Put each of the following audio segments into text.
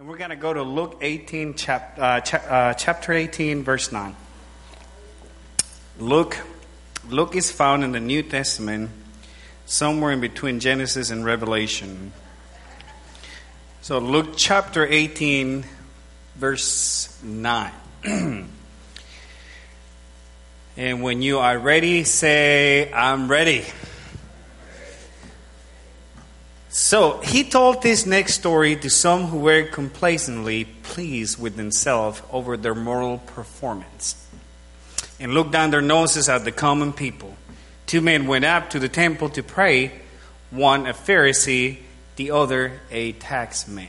And we're going to go to Luke 18, chap, uh, uh, chapter 18, verse 9. Luke, Luke is found in the New Testament somewhere in between Genesis and Revelation. So, Luke chapter 18, verse 9. and when you are ready, say, I'm ready. So he told this next story to some who were complacently pleased with themselves over their moral performance and looked down their noses at the common people. Two men went up to the temple to pray, one a Pharisee, the other a tax man.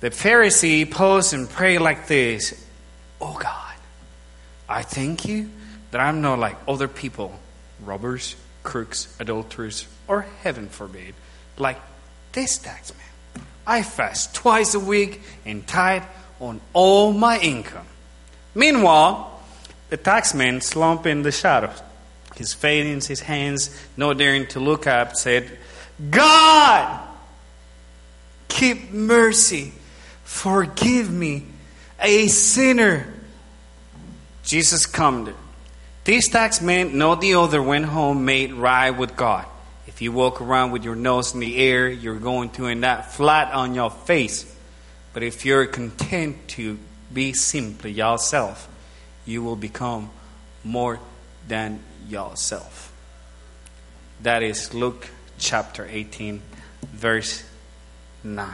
The Pharisee posed and prayed like this Oh God, I thank you that I'm not like other people, robbers, crooks, adulterers, or heaven forbid, like this taxman. I fast twice a week and tithe on all my income. Meanwhile, the taxman, slumped in the shadows, his face in his hands, not daring to look up, said, God, keep mercy, forgive me, a sinner. Jesus commented, This taxman, not the other, went home made right with God. If you walk around with your nose in the air, you're going to end up flat on your face. But if you're content to be simply yourself, you will become more than yourself. That is Luke chapter 18, verse 9.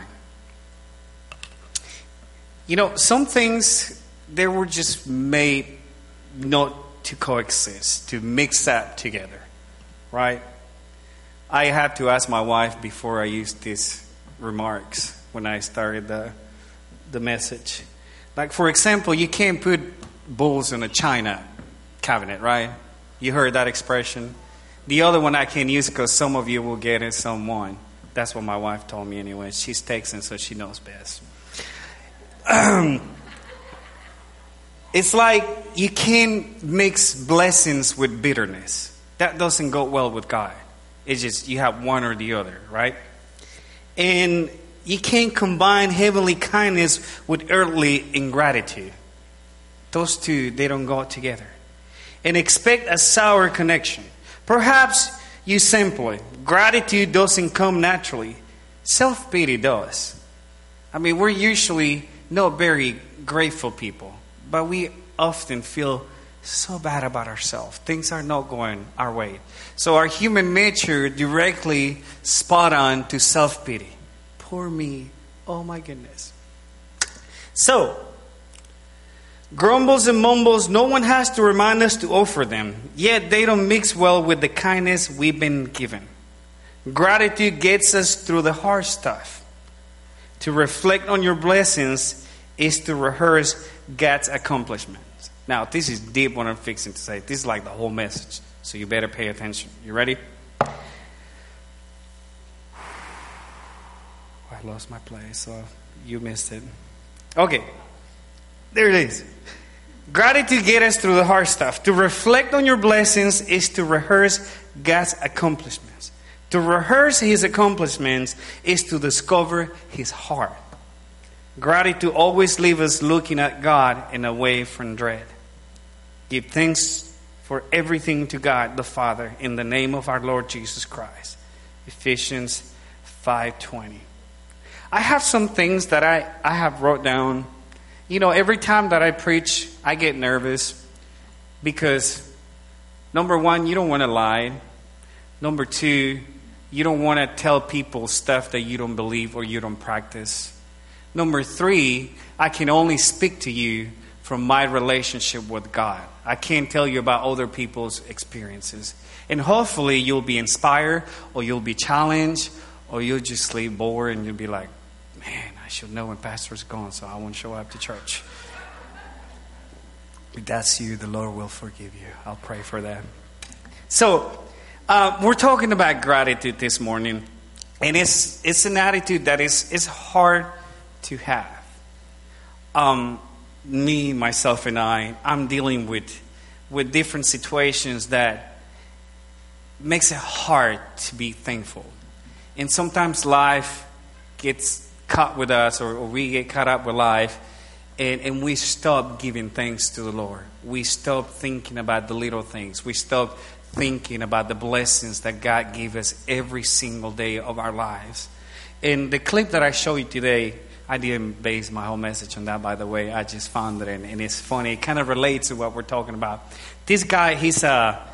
You know, some things they were just made not to coexist, to mix that together, right? I had to ask my wife before I used these remarks when I started the, the message. Like, for example, you can't put bulls in a china cabinet, right? You heard that expression? The other one I can't use because some of you will get it, some won't. That's what my wife told me anyway. She's Texan, so she knows best. it's like you can't mix blessings with bitterness. That doesn't go well with God. It's just you have one or the other, right? And you can't combine heavenly kindness with earthly ingratitude. Those two, they don't go together. And expect a sour connection. Perhaps you simply, gratitude doesn't come naturally, self pity does. I mean, we're usually not very grateful people, but we often feel so bad about ourselves. Things are not going our way. So our human nature directly spot on to self pity. Poor me. Oh my goodness. So, grumbles and mumbles, no one has to remind us to offer them, yet they don't mix well with the kindness we've been given. Gratitude gets us through the hard stuff. To reflect on your blessings is to rehearse God's accomplishments. Now, this is deep what I'm fixing to say. This is like the whole message, so you better pay attention. You ready? I lost my place, so you missed it. Okay, there it is. Gratitude gets us through the hard stuff. To reflect on your blessings is to rehearse God's accomplishments. To rehearse His accomplishments is to discover His heart. Gratitude always leaves us looking at God and away from dread. Give thanks for everything to God the Father in the name of our Lord Jesus Christ. Ephesians 5:20. I have some things that I, I have wrote down. You know, every time that I preach, I get nervous because number one, you don't want to lie. Number two, you don't want to tell people stuff that you don't believe or you don't practice. Number three, I can only speak to you from my relationship with God. I can't tell you about other people's experiences. And hopefully, you'll be inspired or you'll be challenged or you'll just sleep bored and you'll be like, man, I should know when Pastor's gone, so I won't show up to church. If that's you, the Lord will forgive you. I'll pray for that. So, uh, we're talking about gratitude this morning, and it's, it's an attitude that is, is hard to have. Um, me, myself, and I, I'm dealing with, with different situations that makes it hard to be thankful. And sometimes life gets caught with us or, or we get caught up with life and, and we stop giving thanks to the Lord. We stop thinking about the little things. We stop thinking about the blessings that God gave us every single day of our lives. And the clip that I show you today, I didn't base my whole message on that, by the way. I just found it, and, and it's funny. It kind of relates to what we're talking about. This guy, he's a,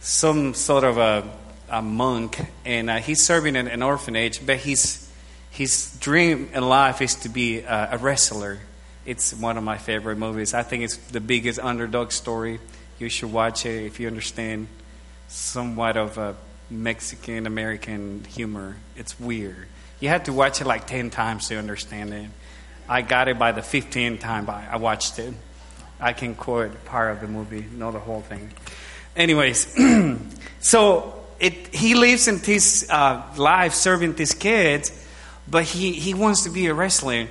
some sort of a, a monk, and uh, he's serving in an orphanage, but his, his dream in life is to be a, a wrestler. It's one of my favorite movies. I think it's the biggest underdog story. You should watch it if you understand somewhat of a Mexican American humor. It's weird. You have to watch it like 10 times to understand it. I got it by the 15th time I watched it. I can quote part of the movie, not the whole thing. Anyways, so it, he lives in this uh, life serving these kids, but he, he wants to be a wrestler,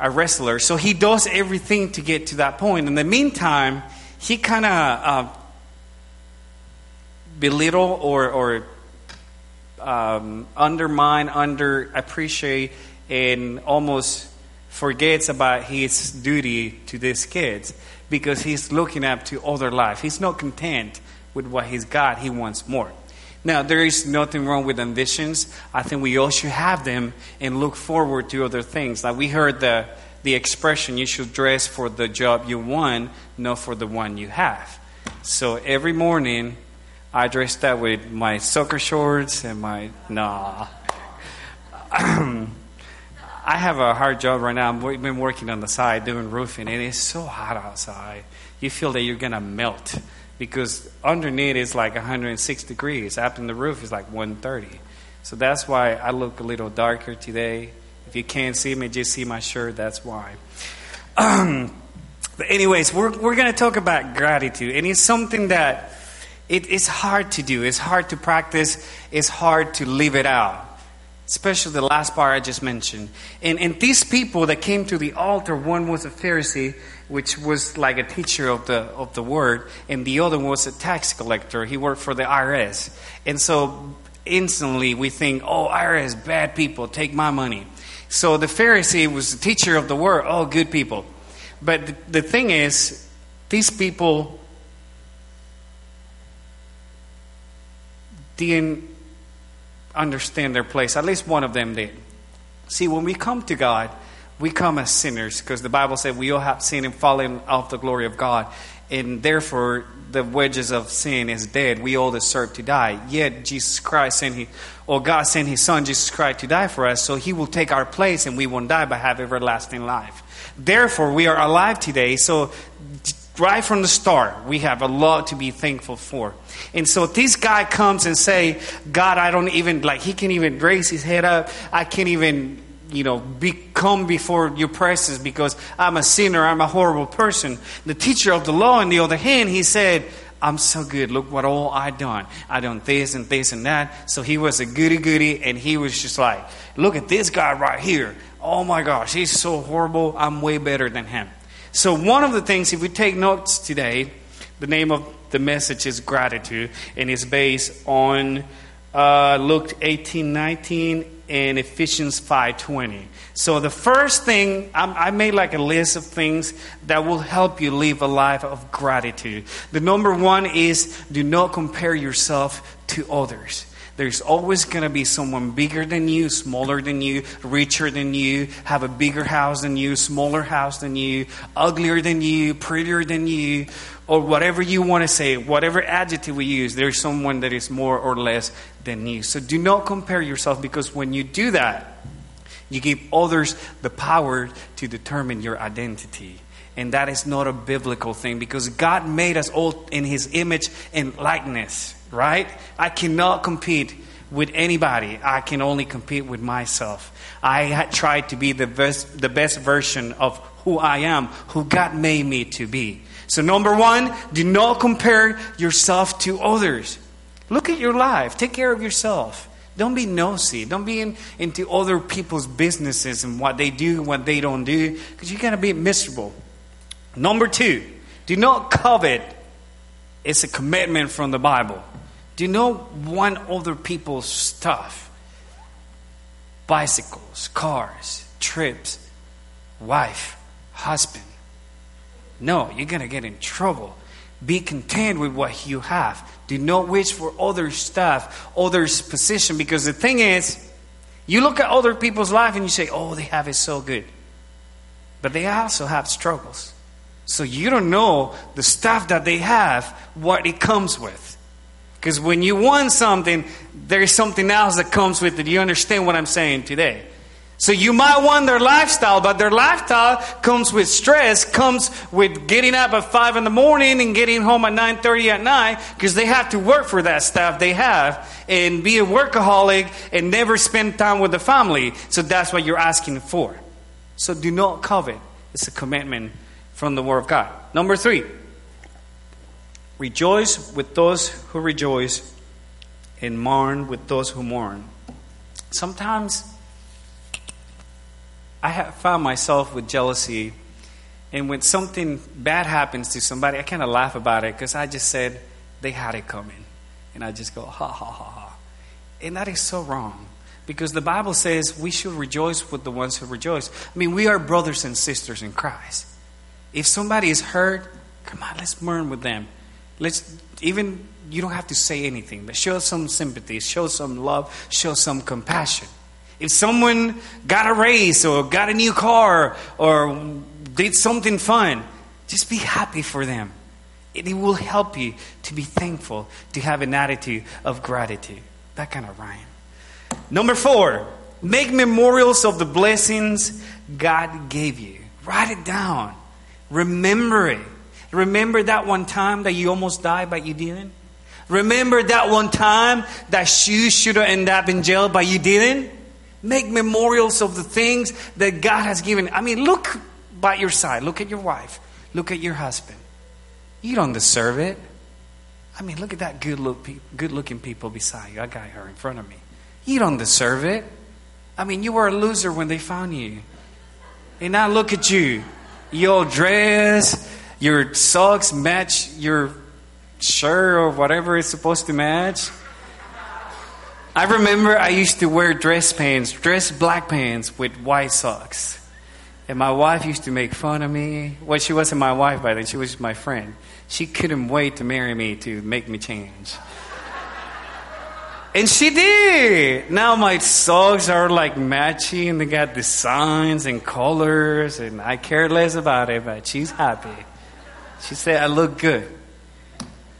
a wrestler. So he does everything to get to that point. In the meantime, he kind of uh, belittle or, or um, undermine, under appreciate, and almost forgets about his duty to these kids because he's looking up to other life. He's not content with what he's got, he wants more. Now, there is nothing wrong with ambitions. I think we all should have them and look forward to other things. Like we heard the, the expression, you should dress for the job you want, not for the one you have. So every morning, I dressed up with my soccer shorts and my nah. I have a hard job right now. I've been working on the side doing roofing, and it's so hot outside. You feel that you're gonna melt because underneath is like 106 degrees. Up in the roof is like 130. So that's why I look a little darker today. If you can't see me, just see my shirt. That's why. But anyways, we're we're gonna talk about gratitude, and it's something that it, it's hard to do, it's hard to practice, it's hard to live it out. Especially the last part I just mentioned. And, and these people that came to the altar, one was a Pharisee, which was like a teacher of the, of the word, and the other was a tax collector. He worked for the IRS. And so instantly we think, oh, IRS, bad people, take my money. So the Pharisee was the teacher of the word, oh, good people. But the, the thing is, these people didn't understand their place. At least one of them did. See, when we come to God, we come as sinners because the Bible said we all have sinned and fallen off the glory of God. And therefore, the wages of sin is dead. We all deserve to die. Yet, Jesus Christ sent He, or God sent His Son, Jesus Christ, to die for us, so He will take our place and we won't die but have everlasting life. Therefore, we are alive today. So, right from the start, we have a lot to be thankful for. And so this guy comes and say, God, I don't even, like, he can't even raise his head up. I can't even, you know, come before your presence because I'm a sinner. I'm a horrible person. The teacher of the law, on the other hand, he said, I'm so good. Look what all I done. I done this and this and that. So he was a goody goody, and he was just like, look at this guy right here. Oh my gosh, he's so horrible. I'm way better than him. So, one of the things, if we take notes today, the name of the message is gratitude, and it's based on uh, Luke 18 19 and Ephesians 5 20. So, the first thing, I made like a list of things that will help you live a life of gratitude. The number one is do not compare yourself to others. There's always going to be someone bigger than you, smaller than you, richer than you, have a bigger house than you, smaller house than you, uglier than you, prettier than you, or whatever you want to say, whatever adjective we use, there's someone that is more or less than you. So do not compare yourself because when you do that, you give others the power to determine your identity. And that is not a biblical thing because God made us all in His image and likeness right? I cannot compete with anybody. I can only compete with myself. I try to be the best, the best version of who I am, who God made me to be. So, number one, do not compare yourself to others. Look at your life. Take care of yourself. Don't be nosy. Don't be in, into other people's businesses and what they do and what they don't do, because you're going to be miserable. Number two, do not covet. It's a commitment from the Bible. Do you know want other people's stuff? Bicycles, cars, trips, wife, husband. No, you're going to get in trouble. Be content with what you have. Do not wish for other stuff, others' position, because the thing is, you look at other people's life and you say, oh, they have it so good. But they also have struggles. So you don't know the stuff that they have, what it comes with. Because when you want something, there's something else that comes with it. You understand what I'm saying today? So you might want their lifestyle, but their lifestyle comes with stress, comes with getting up at five in the morning and getting home at nine thirty at night because they have to work for that stuff they have and be a workaholic and never spend time with the family. So that's what you're asking for. So do not covet. It's a commitment from the Word of God. Number three, rejoice with those who rejoice and mourn with those who mourn. Sometimes I have found myself with jealousy, and when something bad happens to somebody, I kind of laugh about it because I just said they had it coming. And I just go, ha, ha, ha, ha. And that is so wrong. Because the Bible says we should rejoice with the ones who rejoice. I mean, we are brothers and sisters in Christ. If somebody is hurt, come on, let's mourn with them. Let's even you don't have to say anything, but show some sympathy, show some love, show some compassion. If someone got a raise or got a new car or did something fun, just be happy for them. It will help you to be thankful, to have an attitude of gratitude. That kind of rhyme. Number four, make memorials of the blessings God gave you. Write it down. Remember it. Remember that one time that you almost died, but you didn't? Remember that one time that you should have ended up in jail, but you didn't? Make memorials of the things that God has given. I mean, look by your side. Look at your wife. Look at your husband. You don't deserve it. I mean, look at that good, look, good looking people beside you. I got her in front of me. You don't deserve it. I mean, you were a loser when they found you. And now look at you. Your dress, your socks match your shirt or whatever it's supposed to match. I remember I used to wear dress pants, dress black pants with white socks. And my wife used to make fun of me. Well, she wasn't my wife by then, she was my friend. She couldn't wait to marry me to make me change. And she did. Now my socks are like matching and they got designs and colors and I care less about it, but she's happy. She said I look good.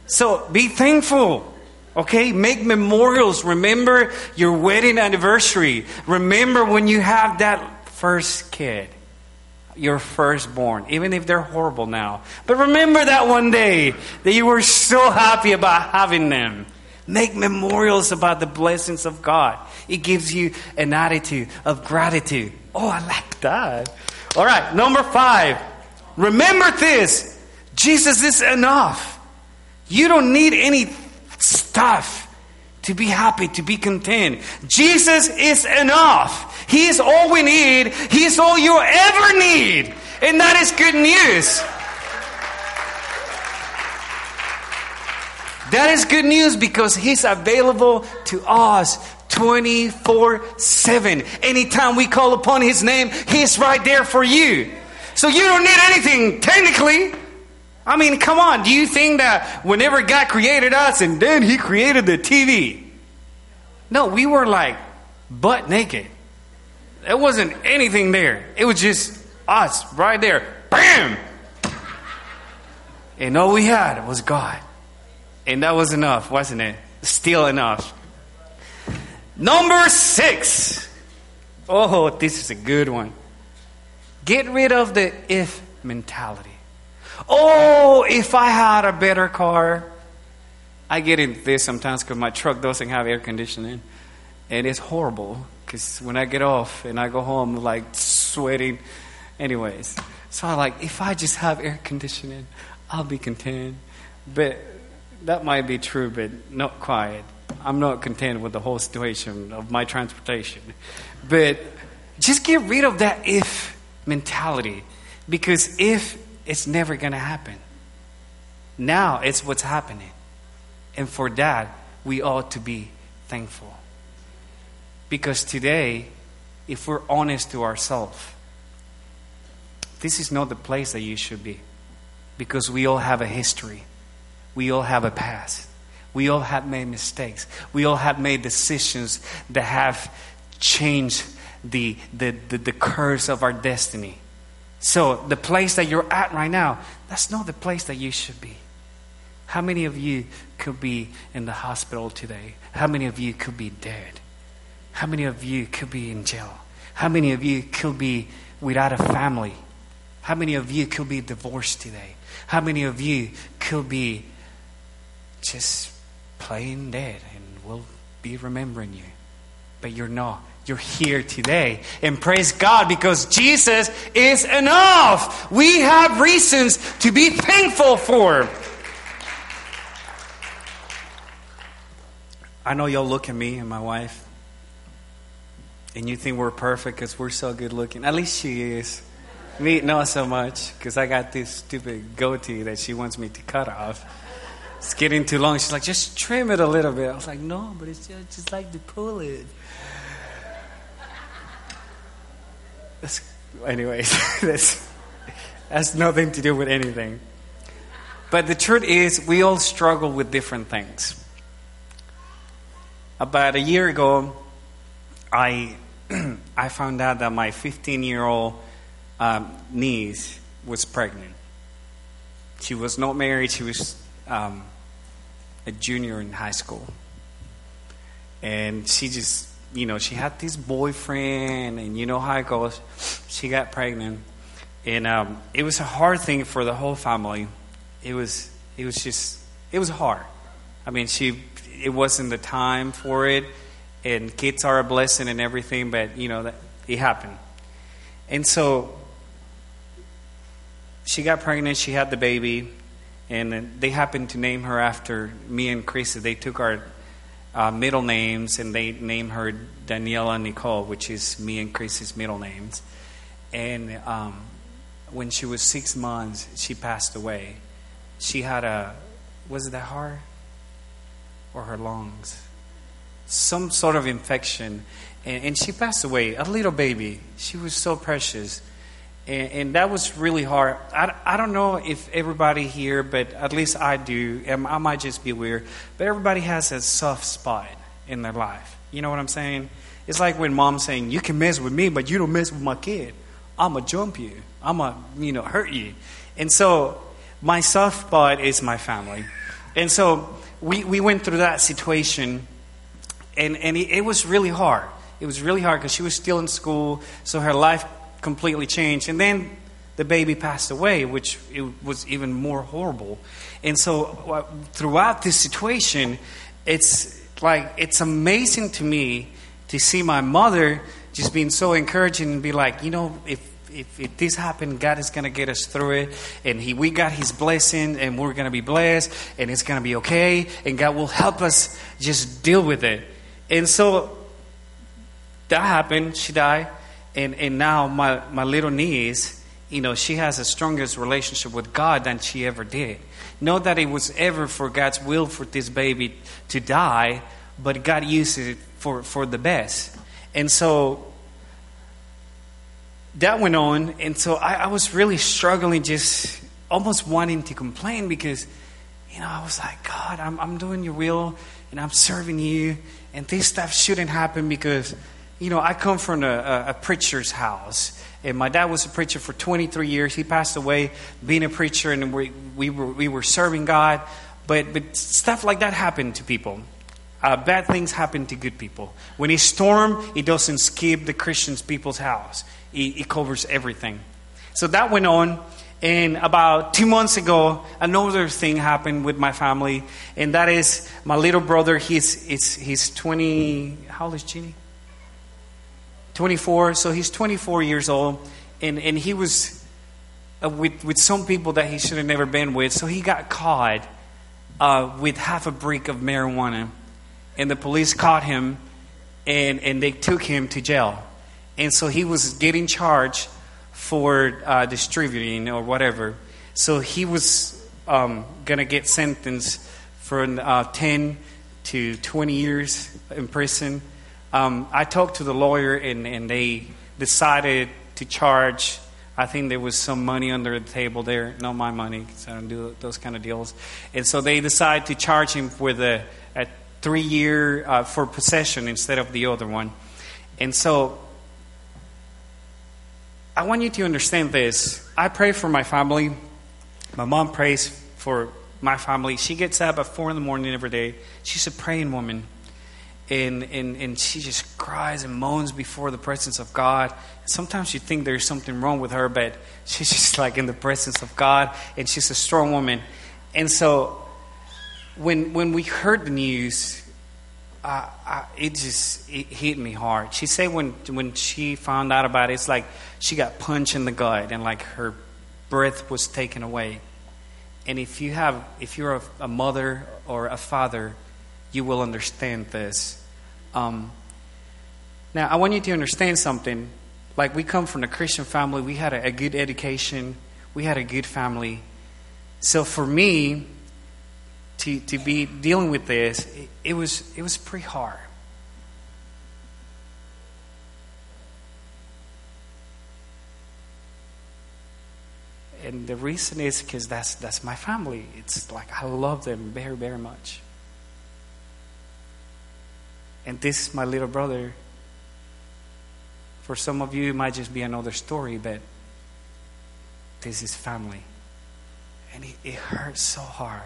So be thankful. Okay? Make memorials. Remember your wedding anniversary. Remember when you have that first kid. Your firstborn, even if they're horrible now. But remember that one day that you were so happy about having them. Make memorials about the blessings of God. It gives you an attitude of gratitude. Oh, I like that. All right, number five. Remember this Jesus is enough. You don't need any stuff to be happy, to be content. Jesus is enough. He is all we need. He is all you ever need. And that is good news. That is good news because He's available to us 24 7. Anytime we call upon His name, He's right there for you. So you don't need anything, technically. I mean, come on. Do you think that whenever God created us and then He created the TV? No, we were like butt naked. There wasn't anything there. It was just us right there. Bam! And all we had was God. And that was enough, wasn't it? Still enough. Number six. Oh, this is a good one. Get rid of the if mentality. Oh, if I had a better car. I get into this sometimes because my truck doesn't have air conditioning. And it's horrible because when I get off and I go home, like sweating. Anyways, so I'm like, if I just have air conditioning, I'll be content. But that might be true, but not quite. I'm not content with the whole situation of my transportation. But just get rid of that if mentality. Because if it's never going to happen. Now it's what's happening. And for that, we ought to be thankful. Because today, if we're honest to ourselves, this is not the place that you should be. Because we all have a history, we all have a past. We all have made mistakes. We all have made decisions that have changed the, the, the, the curse of our destiny. So, the place that you're at right now, that's not the place that you should be. How many of you could be in the hospital today? How many of you could be dead? How many of you could be in jail? How many of you could be without a family? How many of you could be divorced today? How many of you could be just plain dead and we'll be remembering you? But you're not. You're here today. And praise God because Jesus is enough. We have reasons to be thankful for. I know y'all look at me and my wife and you think we're perfect because we're so good looking. At least she is. Me, not so much because I got this stupid goatee that she wants me to cut off. It's getting too long. She's like, just trim it a little bit. I was like, no, but it's just, just like to pull it. That's, anyways, that's, has nothing to do with anything. But the truth is, we all struggle with different things. About a year ago, I I found out that my 15 year old um, niece was pregnant. She was not married, she was um, a junior in high school. And she just, you know, she had this boyfriend, and you know how it goes. She got pregnant. And um, it was a hard thing for the whole family. It was, it was just, it was hard. I mean, she, it wasn't the time for it and kids are a blessing and everything, but you know that it happened. And so she got pregnant, she had the baby, and they happened to name her after me and Chris. They took our uh, middle names and they named her Daniela Nicole, which is me and Chris's middle names. And um, when she was six months, she passed away. She had a, was it the heart or her lungs? some sort of infection. And, and, she passed away, a little baby. She was so precious. And, and that was really hard. I, I don't know if everybody here, but at least I do. Um, I might just be weird. But everybody has a soft spot in their life. You know what I'm saying? It's like when mom's saying, You can mess with me, but you don't mess with my kid. I'm going to jump you. I'm going to, you know, hurt you. And so my soft spot is my family. And so we, we went through that situation and, and it, it was really hard. It was really hard because she was still in school, so her life completely changed. And then the baby passed away, which it was even more horrible. And so uh, throughout this situation, it's like it's amazing to me to see my mother just being so encouraging and be like, you know, if if, if this happened, God is going to get us through it, and he, we got His blessing, and we're going to be blessed, and it's going to be okay, and God will help us just deal with it. And so that happened. She died. And, and now my, my little niece, you know, she has the strongest relationship with God than she ever did. Not that it was ever for God's will for this baby to die, but God used it for, for the best. And so that went on. And so I, I was really struggling, just almost wanting to complain because, you know, I was like, God, I'm, I'm doing your will and I'm serving you and this stuff shouldn't happen because, you know, I come from a, a, preacher's house. And my dad was a preacher for 23 years. He passed away being a preacher, and we, we, were, we were serving God. But, but stuff like that happened to people. Uh, bad things happen to good people. When a storm, it doesn't skip the Christian people's house. it, he covers everything. So that went on. And about two months ago, another thing happened with my family, and that is my little brother. He's, he's, he's 20, how old is Jeannie? 24. So he's 24 years old, and, and he was uh, with, with some people that he should have never been with. So he got caught uh, with half a brick of marijuana, and the police caught him, and, and they took him to jail. And so he was getting charged for uh, distributing or whatever. So he was um, going to get sentenced for uh, 10 to 20 years in prison. Um, I talked to the lawyer, and, and they decided to charge. I think there was some money under the table there, not my money, because I don't do those kind of deals. And so they decided to charge him with a, a three year uh, for possession instead of the other one. And so I want you to understand this. I pray for my family. My mom prays for my family. She gets up at four in the morning every day. She's a praying woman. And, and, and she just cries and moans before the presence of God. Sometimes you think there's something wrong with her, but she's just like in the presence of God, and she's a strong woman. And so when, when we heard the news, I, it just it hit me hard. She said when, when she found out about it, it's like she got punched in the gut and like her breath was taken away. And if you have, if you're a, a mother or a father, you will understand this. Um, now, I want you to understand something. Like, we come from a Christian family, we had a, a good education, we had a good family. So, for me, to, to be dealing with this, it, it was, it was pretty hard. and the reason is because that's that's my family. It's like I love them very very much. And this is my little brother. For some of you, it might just be another story, but this is family. And it, it hurts so hard.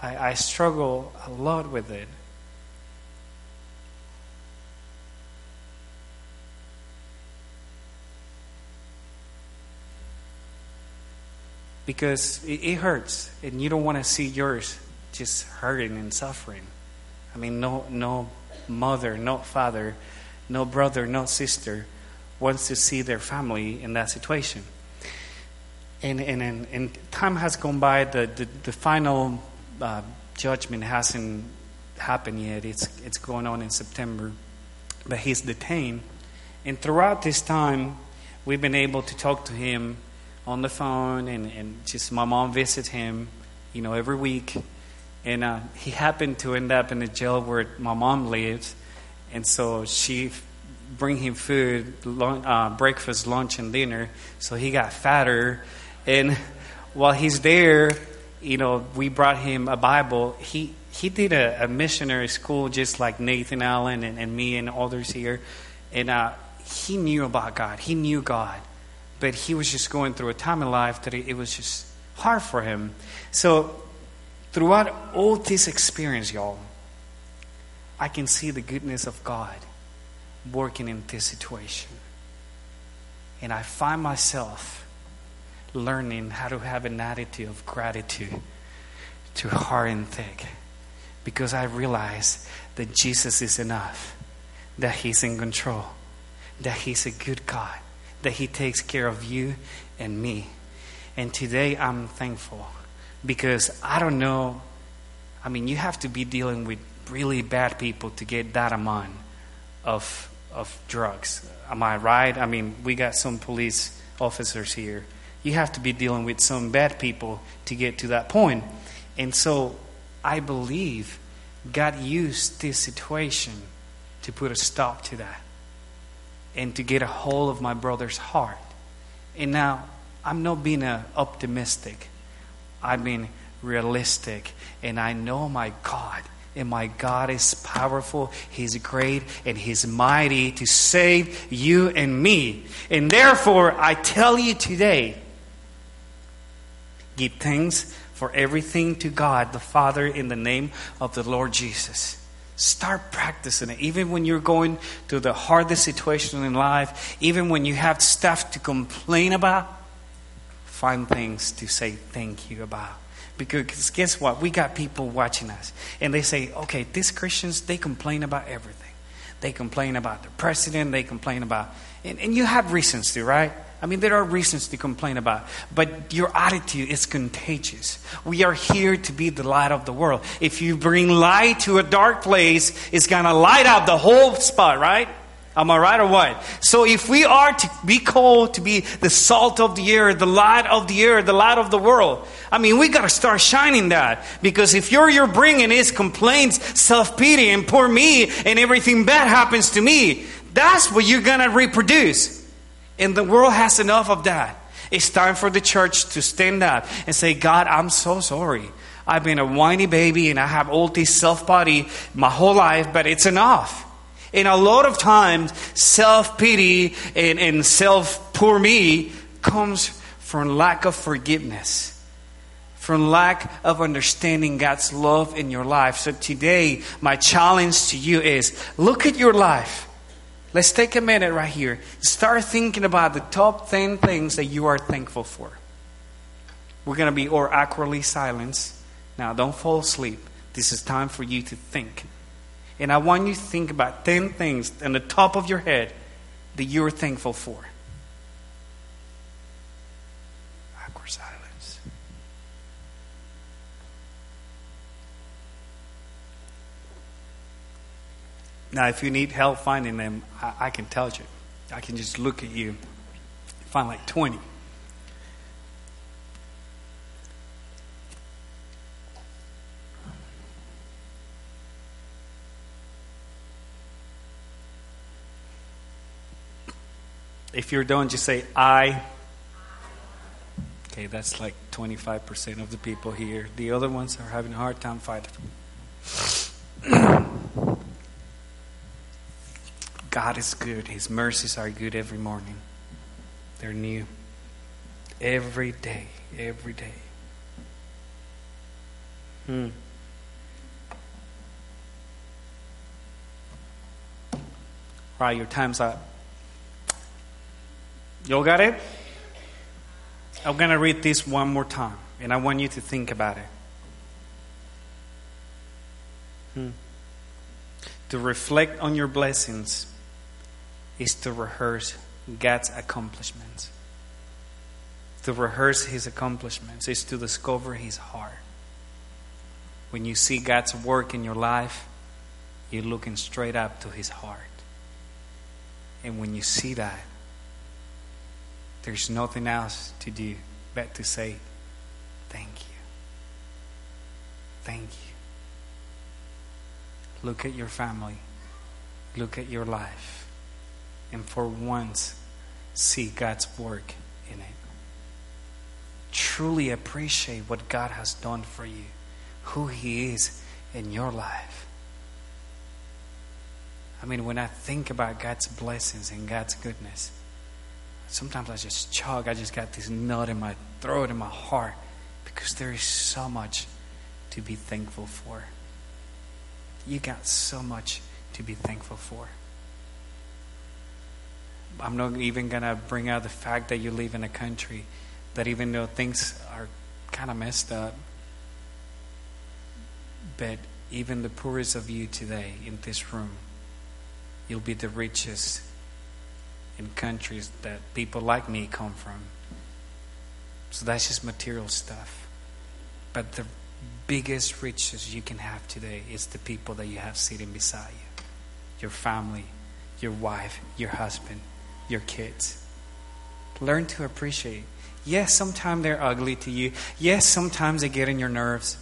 I, I struggle a lot with it. because it, it hurts and you don't want to see yours just hurting and suffering. I mean, no, no mother, no father, no brother, no sister wants to see their family in that situation. And, and, and, and time has gone by, the, the, the final uh, judgment hasn't happened yet. It's, it's going on in September. But he's detained. And throughout this time, we've been able to talk to him on the phone, and, and just my mom visits him, you know, every week. And uh, he happened to end up in the jail where my mom lives, and so she bring him food, uh, breakfast, lunch, and dinner. So he got fatter, and while he's there, you know, we brought him a Bible. He he did a, a missionary school just like Nathan Allen and, and me and others here, and uh, he knew about God. He knew God but he was just going through a time in life that it was just hard for him. So, throughout all this experience, y'all, I can see the goodness of God working in this situation. And I find myself learning how to have an attitude of gratitude to heart and thick because I realize that Jesus is enough, that He's in control, that He's a good God, that He takes care of you and me. And today I'm thankful because I don't know. I mean, you have to be dealing with really bad people to get that amount of of drugs. Am I right? I mean, we got some police officers here. You have to be dealing with some bad people to get to that point. And so I believe God used this situation to put a stop to that and to get a hold of my brother's heart. And now, I'm not being optimistic, I'm being realistic. And I know my God, and my God is powerful, He's great, and He's mighty to save you and me. And therefore, I tell you today give thanks for everything to God the Father in the name of the Lord Jesus. Start practicing it. Even when you're going through the hardest situation in life, even when you have stuff to complain about, find things to say thank you about. Because guess what? We got people watching us. And they say, okay, these Christians, they complain about everything. They complain about the president, they complain about. And, and you have reasons to, right? I mean, there are reasons to complain about, but your attitude is contagious. We are here to be the light of the world. If you bring light to a dark place, it's going to light up the whole spot, right? Am I right or what? So if we are to be called to be the salt of the earth, the light of the earth, the light of the world, I mean, we got to start shining that. Because if you're, you're bringing is complaints, self-pity, and poor me, and everything bad happens to me, that's what you're going to reproduce. And the world has enough of that. It's time for the church to stand up and say, God, I'm so sorry. I've been a whiny baby and I have all this self body my whole life, but it's enough. And a lot of times, self pity and, and self poor me comes from lack of forgiveness, from lack of understanding God's love in your life. So today, my challenge to you is look at your life. Let's take a minute right here. Start thinking about the top 10 things that you are thankful for. We're going to be or awkwardly silenced. Now, don't fall asleep. This is time for you to think. And I want you to think about 10 things on the top of your head that you're thankful for. Awkward silence. Now, if you need help finding them, I, I can tell you. I can just look at you, find like 20. If you're done, just say, I. Okay, that's like 25% of the people here. The other ones are having a hard time fighting. God is good. His mercies are good every morning. They're new. Every day. Every day. Hmm. Your time's up. You got it? I'm going to read this one more time, and I want you to think about it. Hmm. To reflect on your blessings is to rehearse God's accomplishments. To rehearse His accomplishments is to discover His heart. When you see God's work in your life, you're looking straight up to His heart. And when you see that, there's nothing else to do but to say, Thank you. Thank you. Look at your family. Look at your life. And for once, see God's work in it. Truly appreciate what God has done for you, who He is in your life. I mean, when I think about God's blessings and God's goodness, sometimes I just chug. I just got this nut in my throat, in my heart, because there is so much to be thankful for. You got so much to be thankful for. I'm not even going to bring out the fact that you live in a country that even though things are kind of messed up, but even the poorest of you today in this room, you'll be the richest in countries that people like me come from. So that's just material stuff. But the biggest riches you can have today is the people that you have sitting beside you your family, your wife, your husband, your kids. Learn to appreciate. Yes, sometimes they're ugly to you. Yes, sometimes they get in your nerves.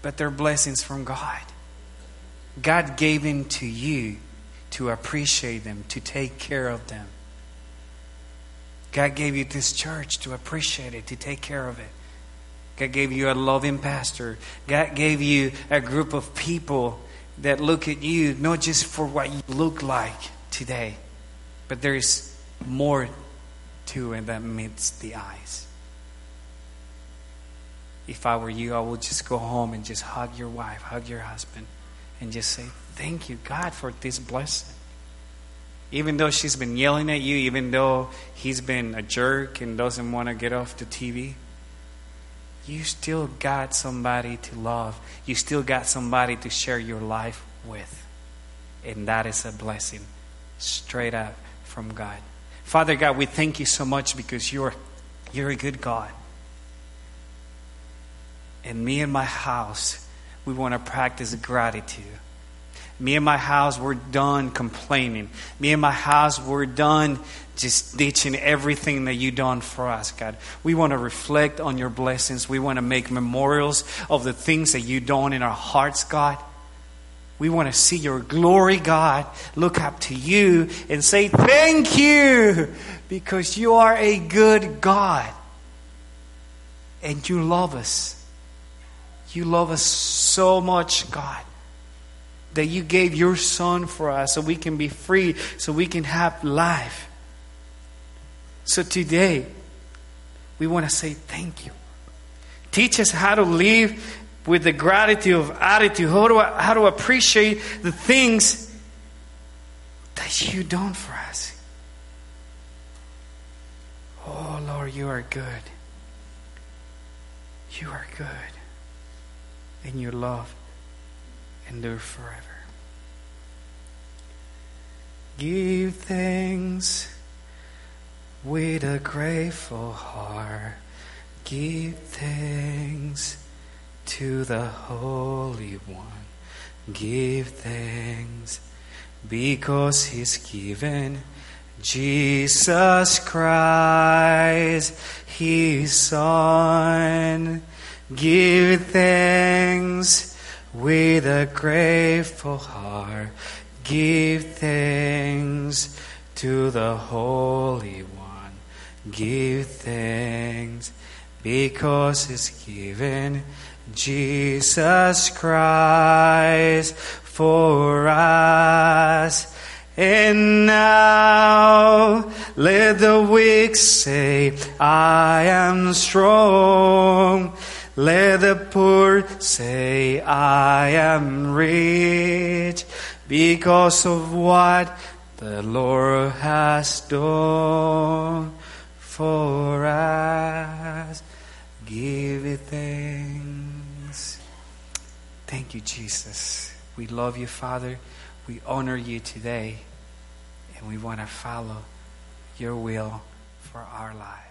But they're blessings from God. God gave them to you to appreciate them, to take care of them. God gave you this church to appreciate it, to take care of it. God gave you a loving pastor. God gave you a group of people that look at you not just for what you look like today, but there is more to it that meets the eyes. If I were you, I would just go home and just hug your wife, hug your husband, and just say, Thank you, God, for this blessing. Even though she's been yelling at you, even though he's been a jerk and doesn't want to get off the TV, you still got somebody to love. You still got somebody to share your life with. And that is a blessing straight up from God. Father God, we thank you so much because you're, you're a good God. And me and my house, we want to practice gratitude. Me and my house, we're done complaining. Me and my house, we're done just ditching everything that you've done for us, God. We want to reflect on your blessings. We want to make memorials of the things that you've done in our hearts, God. We want to see your glory, God. Look up to you and say, Thank you, because you are a good God. And you love us. You love us so much, God that you gave your son for us so we can be free, so we can have life. So today, we want to say thank you. Teach us how to live with the gratitude of attitude, how to, how to appreciate the things that you done for us. Oh Lord, you are good. You are good. And your love endure forever. Give thanks with a grateful heart. Give thanks to the Holy One. Give thanks because He's given Jesus Christ, His Son. Give thanks with a grateful heart, give thanks to the Holy One. Give thanks because it's given Jesus Christ for us. And now let the weak say, I am strong. Let the poor say, I am rich because of what the Lord has done for us. Give it thanks. Thank you, Jesus. We love you, Father. We honor you today, and we want to follow your will for our lives.